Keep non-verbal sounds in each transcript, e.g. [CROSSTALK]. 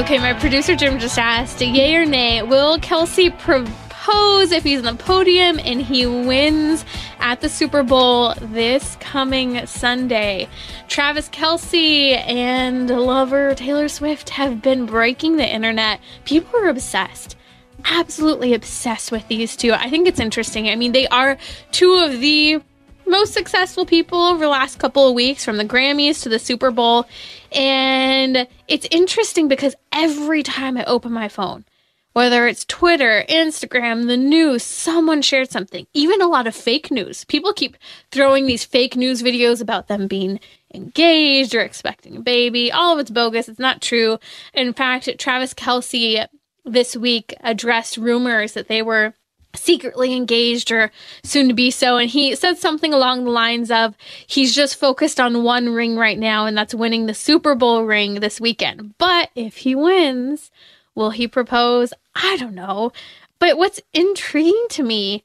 Okay, my producer Jim just asked, yay or nay, will Kelce propose if he's on the podium and he wins at the Super Bowl this coming Sunday? Travis Kelce and lover Taylor Swift have been breaking the internet. People are obsessed. Absolutely obsessed with these two. I think it's interesting. I mean, they are two of the most successful people over the last couple of weeks from the Grammys to the Super Bowl. And it's interesting because every time I open my phone, whether it's Twitter, Instagram, the news, someone shared something, even a lot of fake news. People keep throwing these fake news videos about them being engaged or expecting a baby. All of it's bogus. It's not true. In fact, Travis Kelce this week addressed rumors that they were secretly engaged or soon to be so. And he said something along the lines of he's just focused on one ring right now, and that's winning the Super Bowl ring this weekend. But if he wins, will he propose? I don't know. But what's intriguing to me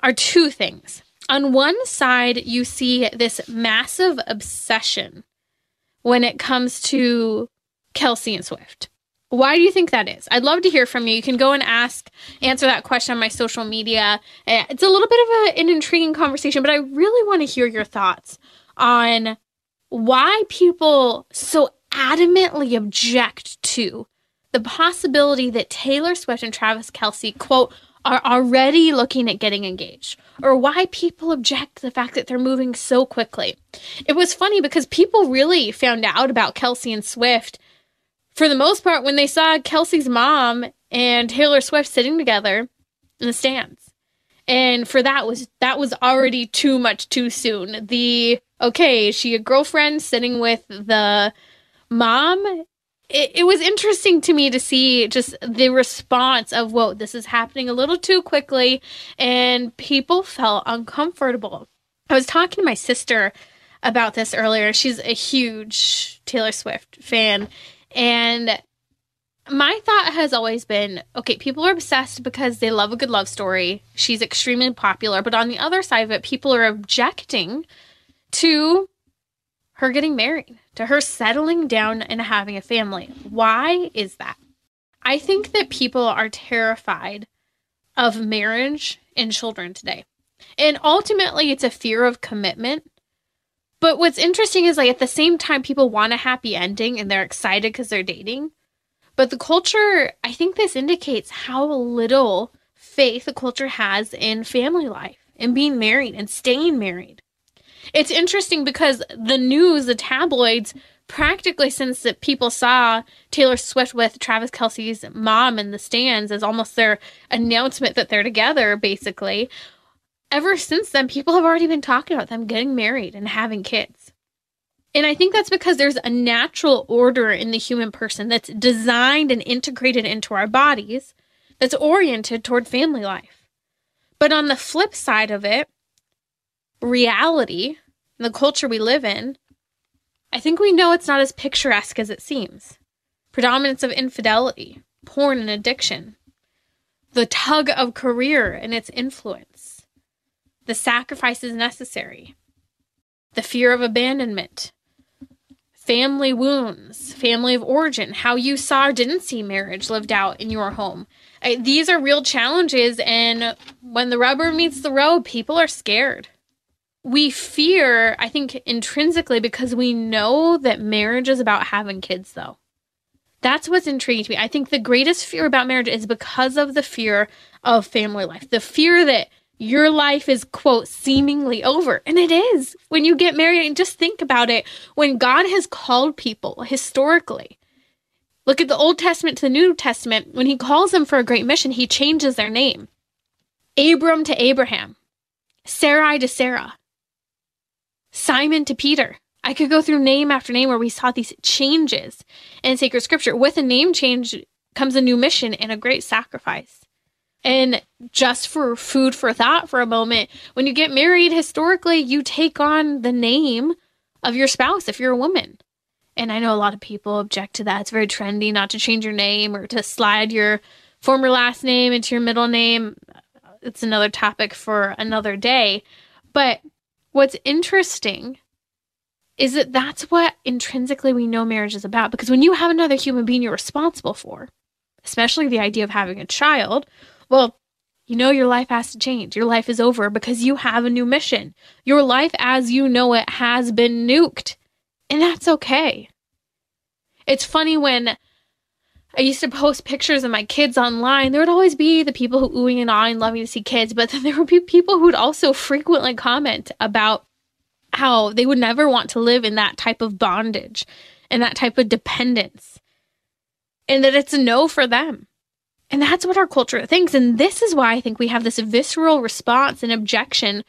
are two things. On one side, you see this massive obsession when it comes to Kelce and Swift. Why do you think that is? I'd love to hear from you. You can go and ask, answer that question on my social media. Eh, it's a little bit of a, an intriguing conversation, but I really want to hear your thoughts on why people so adamantly object to the possibility that Taylor Swift and Travis Kelce, quote, are already looking at getting engaged, or why people object to the fact that they're moving so quickly. It was funny because people really found out about Kelce and Swift for the most part, when they saw Kelce's mom and Taylor Swift sitting together in the stands. And for that was that was already too much too soon. The okay, she a girlfriend sitting with the mom. It, it was interesting to me to see just the response of whoa, this is happening a little too quickly, and people felt uncomfortable. I was talking to my sister about this earlier. She's a huge Taylor Swift fan, and my thought has always been okay, people are obsessed because they love a good love story. She's extremely popular. But on the other side of it, people are objecting to her getting married, to her settling down and having a family. Why is that? I think that people are terrified of marriage and children today. And ultimately, it's a fear of commitment but what's interesting is like at the same time, people want a happy ending and they're excited because they're dating. But the culture, I think this indicates how little faith the culture has in family life and being married and staying married. It's interesting because the news, the tabloids, practically since that people saw Taylor Swift with Travis Kelce's mom in the stands as almost their announcement that they're together, basically, ever since then, people have already been talking about them getting married and having kids. And I think that's because there's a natural order in the human person that's designed and integrated into our bodies that's oriented toward family life. But on the flip side of it, reality, the culture we live in, I think we know it's not as picturesque as it seems. Predominance of infidelity, porn and addiction, the tug of career and its influence the sacrifices necessary, the fear of abandonment, family wounds, family of origin, how you saw or didn't see marriage lived out in your home. I, these are real challenges, and when the rubber meets the road, people are scared. We fear, I think, intrinsically because we know that marriage is about having kids, though. That's what's intriguing to me. I think the greatest fear about marriage is because of the fear of family life, the fear that your life is quote seemingly over. And it is. When you get married and just think about it when god has called people historically look at the old testament to the new testament. When he calls them for a great mission he changes their name. Abram to abraham sarai to sarah simon to peter. I could go through name after name where we saw these changes in sacred scripture. With a name change comes a new mission and a great sacrifice and just for food for thought for a moment, when you get married, historically, you take on the name of your spouse if you're a woman. And I know a lot of people object to that. It's very trendy not to change your name or to slide your former last name into your middle name. It's another topic for another day. But what's interesting is that that's what intrinsically we know marriage is about. Because when you have another human being you're responsible for, especially the idea of having a child, well, you know your life has to change. Your life is over because you have a new mission. Your life as you know it has been nuked. And that's okay. It's funny when I used to post pictures of my kids online. There would always be the people who oohing and ahhing, loving to see kids, but then [LAUGHS] there would be people who would also frequently comment about how they would never want to live in that type of bondage and that type of dependence, and that it's a no for them. And that's what our culture thinks. And this is why I think we have this visceral response and objection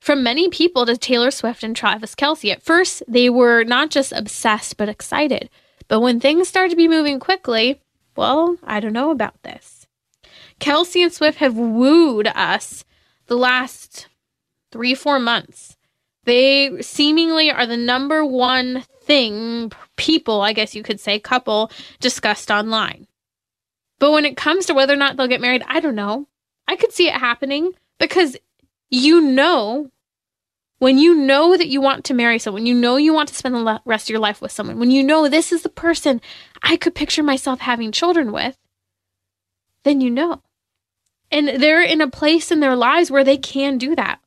from many people to Taylor Swift and Travis Kelce. At first, they were not just obsessed, but excited. But when things started to be moving quickly, well, I don't know about this. Kelce and Swift have wooed us the last three, four months. They seemingly are the number one thing people, I guess you could say, couple discussed online. But when it comes to whether or not they'll get married, I don't know. I could see it happening because you know when you know that you want to marry someone, you know you want to spend the rest of your life with someone, when you know this is the person I could picture myself having children with, then you know. And they're in a place in their lives where they can do that.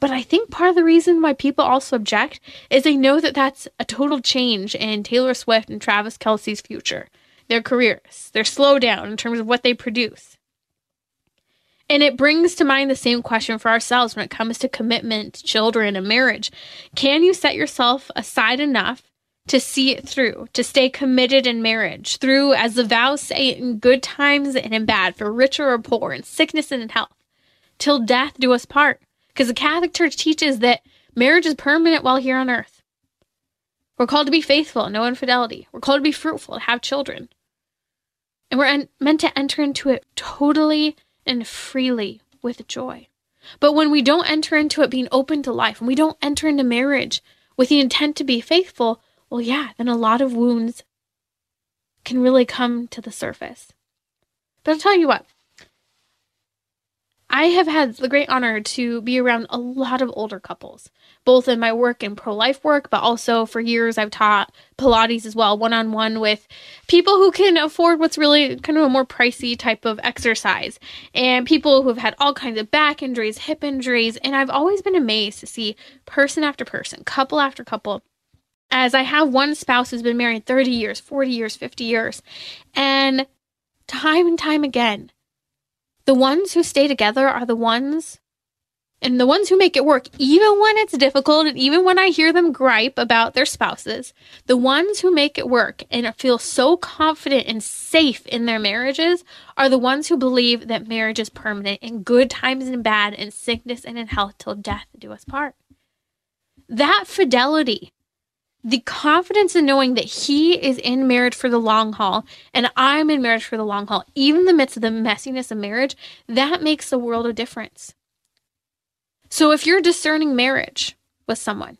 But I think part of the reason why people also object is they know that that's a total change in Taylor Swift and Travis Kelce's future, their careers, their slowdown in terms of what they produce. And it brings to mind the same question for ourselves when it comes to commitment, children, and marriage. Can you set yourself aside enough to see it through, to stay committed in marriage, through, as the vows say, in good times and in bad, for richer or poor, in sickness and in health, till death do us part? Because the Catholic Church teaches that marriage is permanent while here on earth. We're called to be faithful, no infidelity. We're called to be fruitful, to have children. And we're en- meant to enter into it totally and freely with joy. But when we don't enter into it being open to life, and we don't enter into marriage with the intent to be faithful, well, yeah, then a lot of wounds can really come to the surface. But I'll tell you what, I have had the great honor to be around a lot of older couples, both in my work in pro life work, but also for years I've taught Pilates as well, one on one with people who can afford what's really kind of a more pricey type of exercise, and people who've had all kinds of back injuries, hip injuries. And I've always been amazed to see person after person, couple after couple. As I have one spouse who's been married 30 years, 40 years, 50 years, and time and time again, the ones who stay together are the ones and the ones who make it work, even when it's difficult and even when I hear them gripe about their spouses, the ones who make it work and feel so confident and safe in their marriages are the ones who believe that marriage is permanent in good times and bad, in sickness and in health till death do us part. That fidelity the confidence in knowing that he is in marriage for the long haul and I'm in marriage for the long haul, even in the midst of the messiness of marriage, that makes a world of difference. So if you're discerning marriage with someone,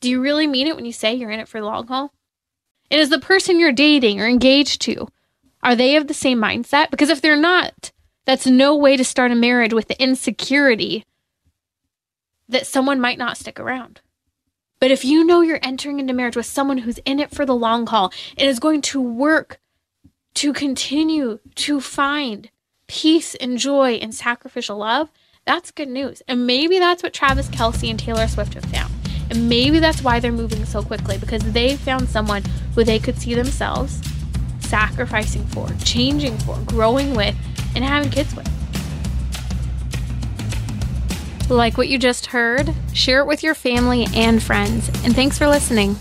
do you really mean it when you say you're in it for the long haul? And is the person you're dating or engaged to, are they of the same mindset? Because if they're not, that's no way to start a marriage with the insecurity that someone might not stick around. But if you know you're entering into marriage with someone who's in it for the long haul and is going to work to continue to find peace and joy and sacrificial love, that's good news. And maybe that's what Travis Kelce and Taylor Swift have found. And maybe that's why they're moving so quickly because they found someone who they could see themselves sacrificing for, changing for, growing with, and having kids with. Like what you just heard? Share it with your family and friends. And thanks for listening.